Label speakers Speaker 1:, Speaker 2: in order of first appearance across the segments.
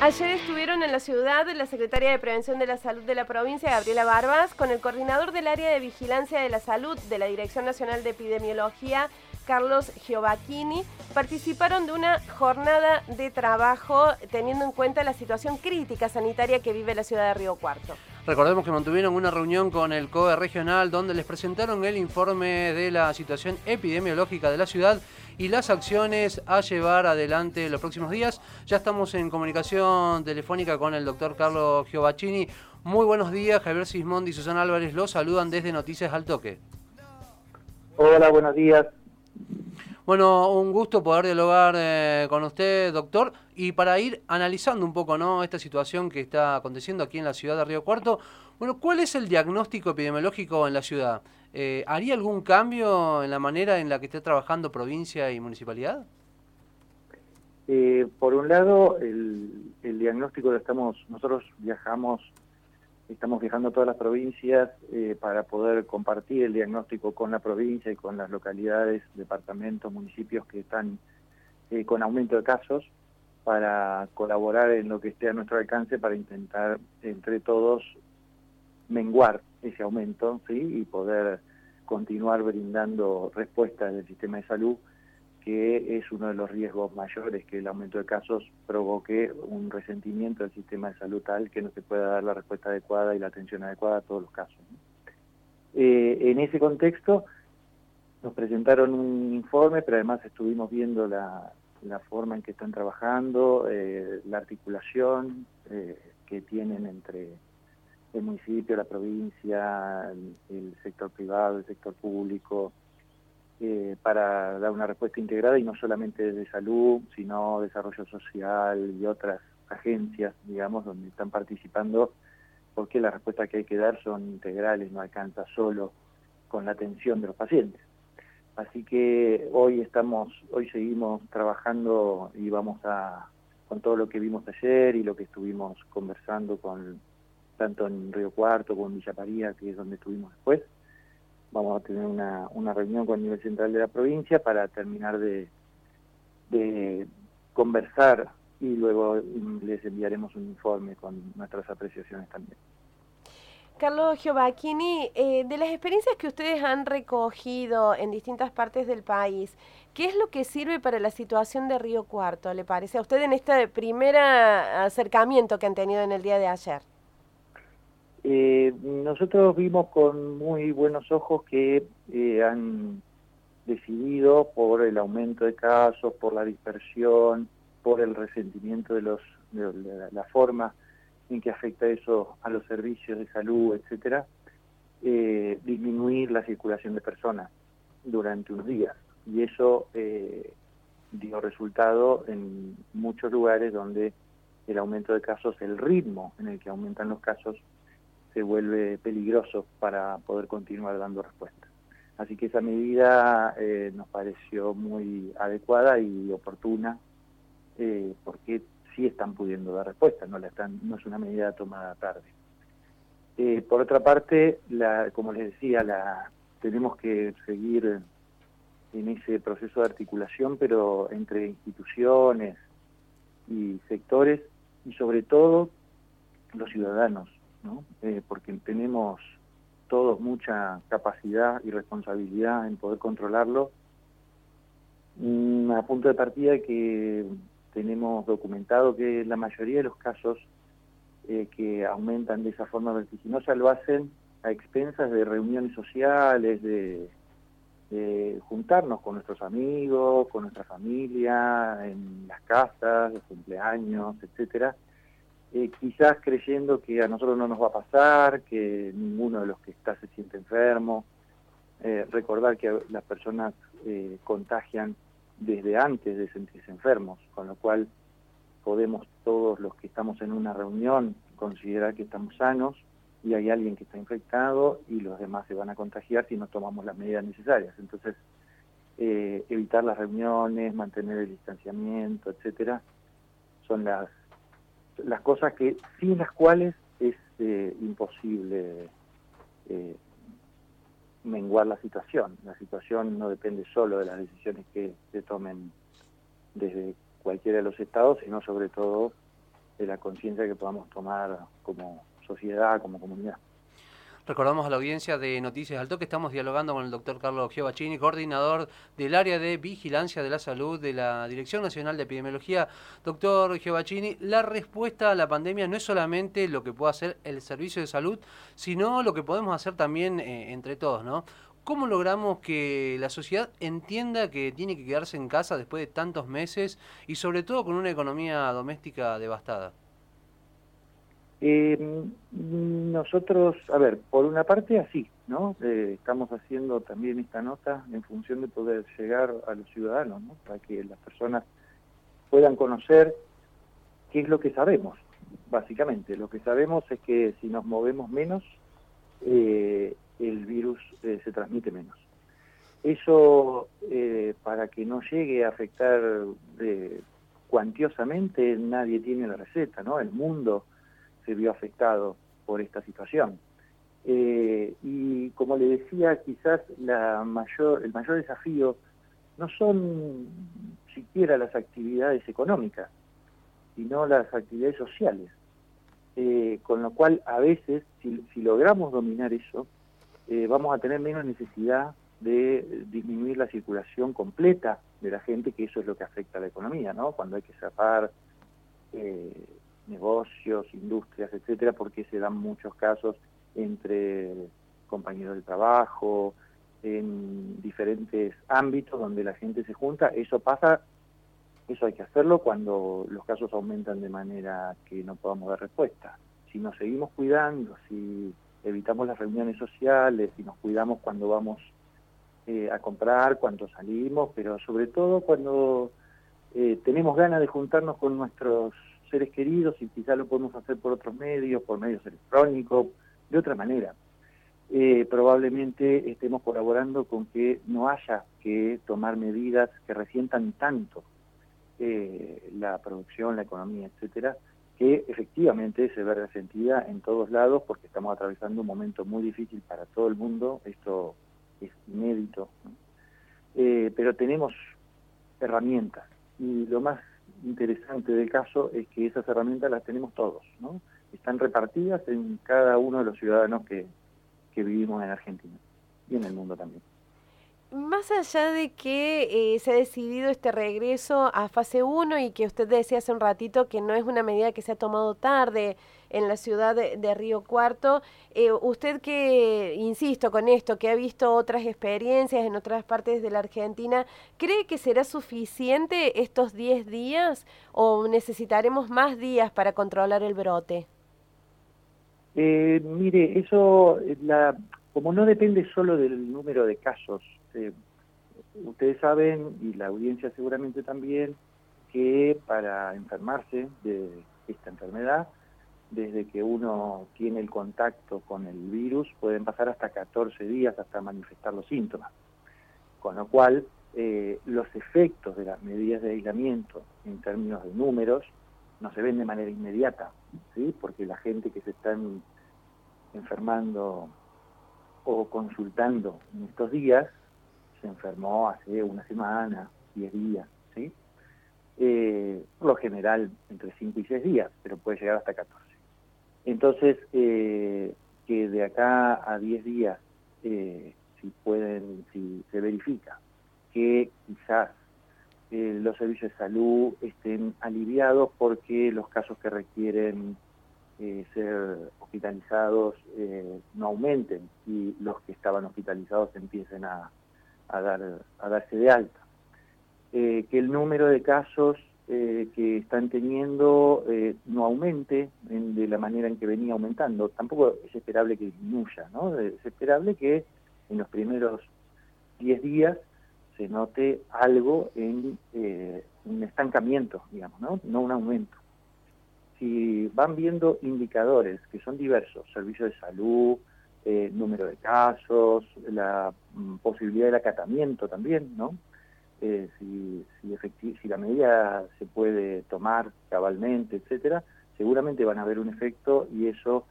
Speaker 1: Ayer estuvieron en la ciudad la secretaria de Prevención de la Salud de la provincia, Gabriela Barbas, con el coordinador del área de vigilancia de la salud de la Dirección Nacional de Epidemiología, Carlos Giovacchini. Participaron de una jornada de trabajo teniendo en cuenta la situación crítica sanitaria que vive la ciudad de Río Cuarto.
Speaker 2: Recordemos que mantuvieron una reunión con el COE regional donde les presentaron el informe de la situación epidemiológica de la ciudad y las acciones a llevar adelante los próximos días. Ya estamos en comunicación telefónica con el doctor Carlos Giovacchini. Muy buenos días, Javier Sismondi y Susana Álvarez los saludan desde Noticias al Toque.
Speaker 3: Hola, buenos días.
Speaker 2: Bueno, un gusto poder dialogar eh, con usted, doctor, y para ir analizando un poco ¿no? esta situación que está aconteciendo aquí en la ciudad de Río Cuarto. Bueno, ¿cuál es el diagnóstico epidemiológico en la ciudad? Eh, ¿Haría algún cambio en la manera en la que esté trabajando provincia y municipalidad?
Speaker 3: Eh, por un lado, el, diagnóstico lo estamos, nosotros viajamos, estamos viajando a todas las provincias eh, para poder compartir el diagnóstico con la provincia y con las localidades, departamentos, municipios que están con aumento de casos, para colaborar en lo que esté a nuestro alcance para intentar entre todos menguar ese aumento ¿sí? y poder continuar brindando respuestas del sistema de salud, que es uno de los riesgos mayores que el aumento de casos provoque un resentimiento del sistema de salud tal que no se pueda dar la respuesta adecuada y la atención adecuada a todos los casos. Eh, en ese contexto nos presentaron un informe, pero además estuvimos viendo la, forma en que están trabajando, eh, la articulación eh, que tienen entre el municipio, la provincia, el, sector privado, el sector público, eh, para dar una respuesta integrada y no solamente de salud, sino desarrollo social y otras agencias, digamos, donde están participando, porque las respuestas que hay que dar son integrales, no alcanza solo con la atención de los pacientes. Así que hoy estamos, hoy seguimos trabajando y vamos a, con todo lo que vimos ayer y lo que estuvimos conversando con tanto en Río Cuarto como en Villa Paría, que es donde estuvimos después. Vamos a tener una, reunión con el nivel central de la provincia para terminar de, de conversar y luego les enviaremos un informe con nuestras apreciaciones también.
Speaker 1: Carlos Giovacchini, eh, de las experiencias que ustedes han recogido en distintas partes del país, ¿qué es lo que sirve para la situación de Río Cuarto, le parece a usted en este primer acercamiento que han tenido en el día de ayer?
Speaker 3: Eh, nosotros vimos con muy buenos ojos que eh, han decidido por el aumento de casos, por la dispersión, por el resentimiento de, los, de la, forma en que afecta eso a los servicios de salud, etcétera, eh, disminuir la circulación de personas durante unos días. Y eso dio resultado en muchos lugares donde el aumento de casos, el ritmo en el que aumentan los casos, se vuelve peligroso para poder continuar dando respuesta. Así que esa medida eh, nos pareció muy adecuada y oportuna eh, porque sí están pudiendo dar respuesta, no, es una medida tomada tarde. Eh, por otra parte, como les decía, tenemos que seguir en ese proceso de articulación, pero entre instituciones y sectores y sobre todo los ciudadanos. Eh, porque tenemos todos mucha capacidad y responsabilidad en poder controlarlo. a punto de partida que tenemos documentado que la mayoría de los casos eh, que aumentan de esa forma vertiginosa lo hacen a expensas de reuniones sociales, de, de, juntarnos con nuestros amigos, con nuestra familia, en las casas, los cumpleaños, etcétera, eh, quizás creyendo que a nosotros no nos va a pasar, que ninguno de los que está se siente enfermo. Eh, recordar que las personas eh, contagian desde antes de sentirse enfermos, con lo cual podemos todos los que estamos en una reunión considerar que estamos sanos y hay alguien que está infectado y los demás se van a contagiar si no tomamos las medidas necesarias. Entonces, evitar las reuniones, mantener el distanciamiento, etcétera, son las las cosas que sin las cuales es eh, imposible eh, menguar la situación. La situación no depende solo de las decisiones que se tomen desde cualquiera de los estados, sino sobre todo de la conciencia que podamos tomar como sociedad, como comunidad.
Speaker 2: Recordamos a la audiencia de Noticias Alto que estamos dialogando con el doctor Carlos Giovacini, coordinador del área de vigilancia de la salud de la Dirección Nacional de Epidemiología. Doctor Giovacini, la respuesta a la pandemia no es solamente lo que puede hacer el servicio de salud, sino lo que podemos hacer también eh, entre todos, ¿no? ¿Cómo logramos que la sociedad entienda que tiene que quedarse en casa después de tantos meses y sobre todo con una economía doméstica devastada?
Speaker 3: Eh, nosotros, a ver, por una parte así, ¿no? Eh, estamos haciendo también esta nota en función de poder llegar a los ciudadanos, ¿no? Para que las personas puedan conocer qué es lo que sabemos, básicamente. Lo que sabemos es que si nos movemos menos, eh, el virus eh, se transmite menos. Eso, para que no llegue a afectar cuantiosamente, nadie tiene la receta, ¿no? El mundo se vio afectado por esta situación. Eh, y como le decía, quizás el mayor desafío no son siquiera las actividades económicas, sino las actividades sociales. Eh, con lo cual, a veces, si, logramos dominar eso, eh, vamos a tener menos necesidad de disminuir la circulación completa de la gente, que eso es lo que afecta a la economía, ¿no? Cuando hay que cerrar negocios, industrias, etcétera, porque se dan muchos casos entre compañeros de trabajo, en diferentes ámbitos donde la gente se junta. Eso pasa, eso hay que hacerlo cuando los casos aumentan de manera que no podamos dar respuesta. Si nos seguimos cuidando, si evitamos las reuniones sociales, si nos cuidamos cuando vamos eh, a comprar, cuando salimos, pero sobre todo cuando eh, tenemos ganas de juntarnos con nuestros seres queridos y quizá lo podemos hacer por otros medios, por medios electrónicos, de otra manera. Eh, probablemente estemos colaborando con que no haya que tomar medidas que resientan tanto eh, la producción, la economía, etcétera, que efectivamente se ve resentida en todos lados porque estamos atravesando un momento muy difícil para todo el mundo, esto es inédito, eh, pero tenemos herramientas y lo más interesante del caso es que esas herramientas las tenemos todos, ¿no? Están repartidas en cada uno de los ciudadanos que, que vivimos en Argentina y en el mundo también.
Speaker 1: Más allá de que eh, se ha decidido este regreso a fase 1 y que usted decía hace un ratito que no es una medida que se ha tomado tarde en la ciudad de, Río Cuarto, eh, usted que, insisto con esto, que ha visto otras experiencias en otras partes de la Argentina, ¿cree que será suficiente estos 10 días o necesitaremos más días para controlar el brote?
Speaker 3: Eh, mire, eso, la, como no depende solo del número de casos, este, ustedes saben, y la audiencia seguramente también, que para enfermarse de esta enfermedad, desde que uno tiene el contacto con el virus, pueden pasar hasta 14 días hasta manifestar los síntomas. Con lo cual, eh, los efectos de las medidas de aislamiento en términos de números no se ven de manera inmediata, ¿sí? porque la gente que se está enfermando o consultando en estos días se enfermó hace una semana, 10 días, ¿sí? Eh, por lo general entre 5 y 6 días, pero puede llegar hasta 14. Entonces, eh, que de acá a 10 días, eh, si pueden, si se verifica que quizás los servicios de salud estén aliviados porque los casos que requieren ser hospitalizados no aumenten y los que estaban hospitalizados empiecen a, a, dar, a darse de alta. Eh, que el número de casos eh, que están teniendo eh, no aumente de la manera en que venía aumentando. Tampoco es esperable que disminuya, ¿no? Es esperable que en los primeros 10 días se note algo en un estancamiento, digamos, ¿no? No un aumento. Si van viendo indicadores que son diversos, servicios de salud, eh, número de casos, la mm, posibilidad del acatamiento también, ¿no? Eh, si, si, si la medida se puede tomar cabalmente, etcétera, seguramente van a haber un efecto y eso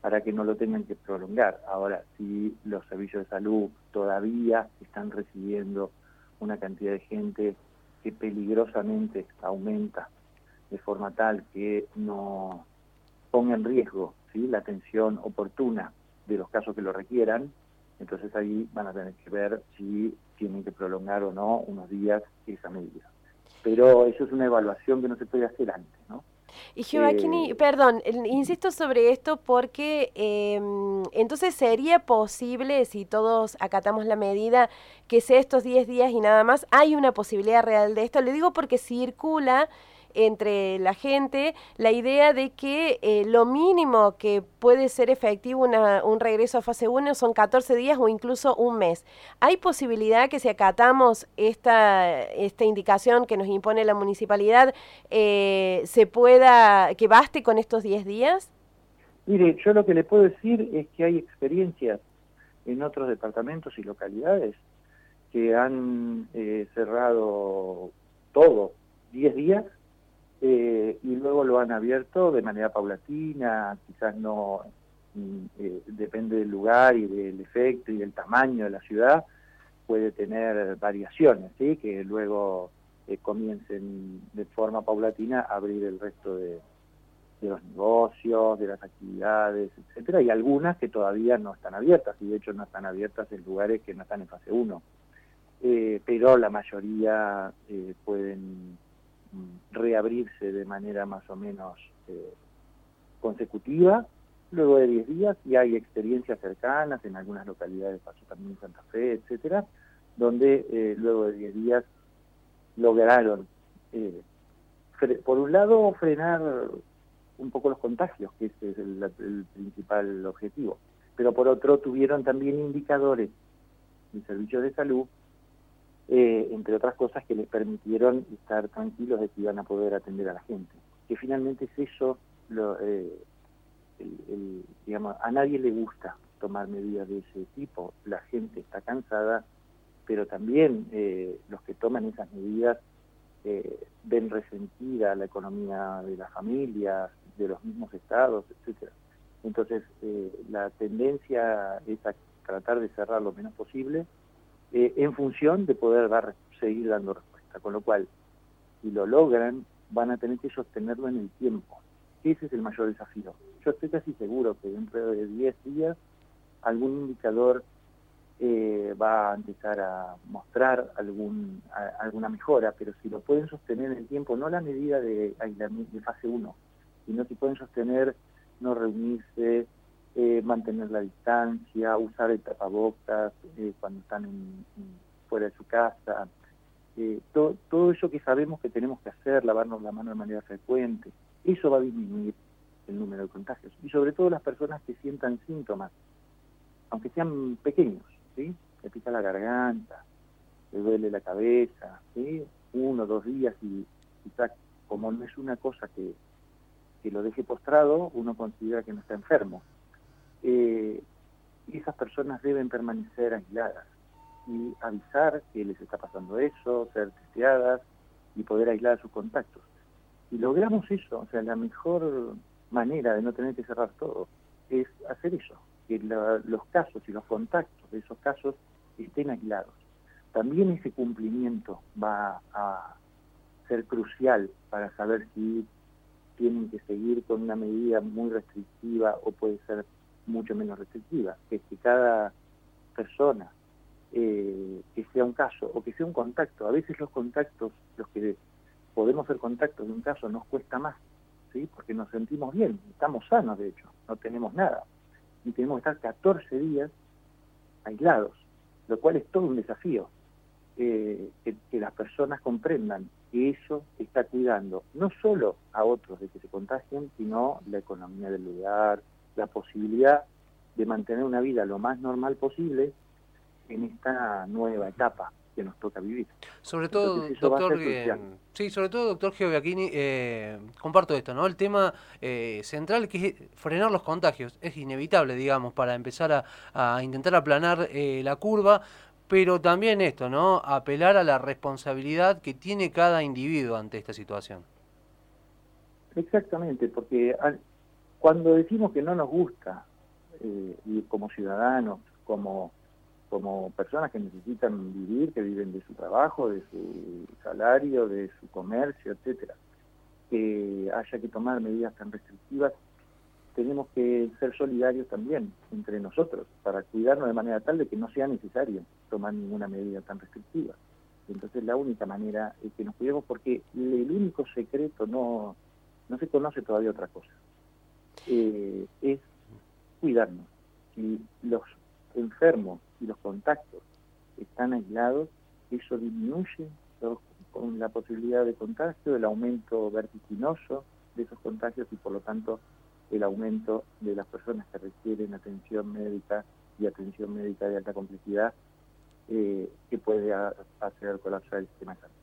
Speaker 3: para que no lo tengan que prolongar. Ahora, si los servicios de salud todavía están recibiendo una cantidad de gente que peligrosamente aumenta de forma tal que no ponga en riesgo ¿sí? la atención oportuna de los casos que lo requieran, entonces ahí van a tener que ver si tienen que prolongar o no unos días esa medida. Pero eso es una evaluación que no se puede hacer antes, ¿no?
Speaker 1: Y Giovacchini, eh, perdón, insisto sobre esto porque em, entonces sería posible, si todos acatamos la medida, que sea estos 10 días y nada más, hay una posibilidad real de esto. Le digo porque circula entre la gente la idea de que eh, lo mínimo que puede ser efectivo un regreso a fase 1 son 14 días o incluso un mes. ¿Hay posibilidad que si acatamos esta, esta indicación que nos impone la municipalidad, eh, se pueda, que baste con estos 10 días?
Speaker 3: Mire, yo lo que le puedo decir es que hay experiencias en otros departamentos y localidades que han eh, cerrado todo 10 días eh, y luego lo han abierto de manera paulatina, quizás no mm, eh, depende del lugar y del efecto y del tamaño de la ciudad, puede tener variaciones, ¿sí? que luego eh, comiencen de forma paulatina a abrir el resto de, los negocios, de las actividades, etcétera, y algunas que todavía no están abiertas, y de hecho no están abiertas en lugares que no están en fase 1. pero la mayoría pueden reabrirse de manera más o menos eh, consecutiva, luego de 10 días, y hay experiencias cercanas en algunas localidades, pasó también en Santa Fe, etcétera, donde eh, luego de 10 días lograron, eh, por un lado, frenar un poco los contagios, que ese es el principal objetivo, pero por otro tuvieron también indicadores de servicios de salud eh, entre otras cosas que les permitieron estar tranquilos de que iban a poder atender a la gente. Que finalmente es eso, lo, eh, digamos, a nadie le gusta tomar medidas de ese tipo, la gente está cansada, pero también eh, los que toman esas medidas ven resentida la economía de las familias, de los mismos estados, etcétera. Entonces, la tendencia es a tratar de cerrar lo menos posible, eh, en función de poder dar, seguir dando respuesta. Con lo cual, si lo logran, van a tener que sostenerlo en el tiempo. Ese es el mayor desafío. Yo estoy casi seguro que dentro de 10 días algún indicador eh, va a empezar a mostrar algún, alguna mejora, pero si lo pueden sostener en el tiempo, no la medida de, de fase 1, sino si pueden sostener no reunirse, eh, mantener la distancia, usar el tapabocas eh, cuando están fuera de su casa, eh, todo eso que sabemos que tenemos que hacer, lavarnos la mano de manera frecuente, eso va a disminuir el número de contagios. Y sobre todo las personas que sientan síntomas, aunque sean pequeños, ¿sí? Le pica la garganta, le duele la cabeza, ¿sí? Uno, dos días y quizás como no es una cosa que, que lo deje postrado, uno considera que no está enfermo eh, esas personas deben permanecer aisladas y avisar que les está pasando eso, ser testeadas y poder aislar a sus contactos. Si logramos eso, o sea, la mejor manera de no tener que cerrar todo es hacer eso, que los casos y los contactos de esos casos estén aislados. También ese cumplimiento va a ser crucial para saber si tienen que seguir con una medida muy restrictiva o puede ser mucho menos restrictiva, que que cada persona eh, que sea un caso o que sea un contacto, a veces los contactos, los que podemos ser contactos de un caso nos cuesta más, ¿sí? porque nos sentimos bien, estamos sanos de hecho, no tenemos nada, y tenemos que estar 14 días aislados, lo cual es todo un desafío, eh, que, que las personas comprendan que eso está cuidando no solo a otros de que se contagien, sino la economía del lugar, la posibilidad de mantener una vida lo más normal posible en esta nueva etapa que nos toca vivir.
Speaker 2: Sobre todo, doctor, sí, sobre todo, doctor Geoviacchini, eh, comparto esto, ¿no? El tema eh, central que es frenar los contagios es inevitable, digamos, para empezar a, intentar aplanar eh, la curva, pero también esto, ¿no? Apelar a la responsabilidad que tiene cada individuo ante esta situación.
Speaker 3: Exactamente, porque cuando decimos que no nos gusta, eh, y como ciudadanos, como, como personas que necesitan vivir, que viven de su trabajo, de su salario, de su comercio, etcétera, que haya que tomar medidas tan restrictivas, tenemos que ser solidarios también entre nosotros para cuidarnos de manera tal de que no sea necesario tomar ninguna medida tan restrictiva. Entonces la única manera es que nos cuidemos porque el único secreto no, no se conoce todavía otra cosa. Eh, es cuidarnos. Si los enfermos y los contactos están aislados, eso disminuye la posibilidad de contagio, el aumento vertiginoso de esos contagios y por lo tanto el aumento de las personas que requieren atención médica y atención médica de alta complejidad eh, que puede hacer colapsar el sistema sanitario.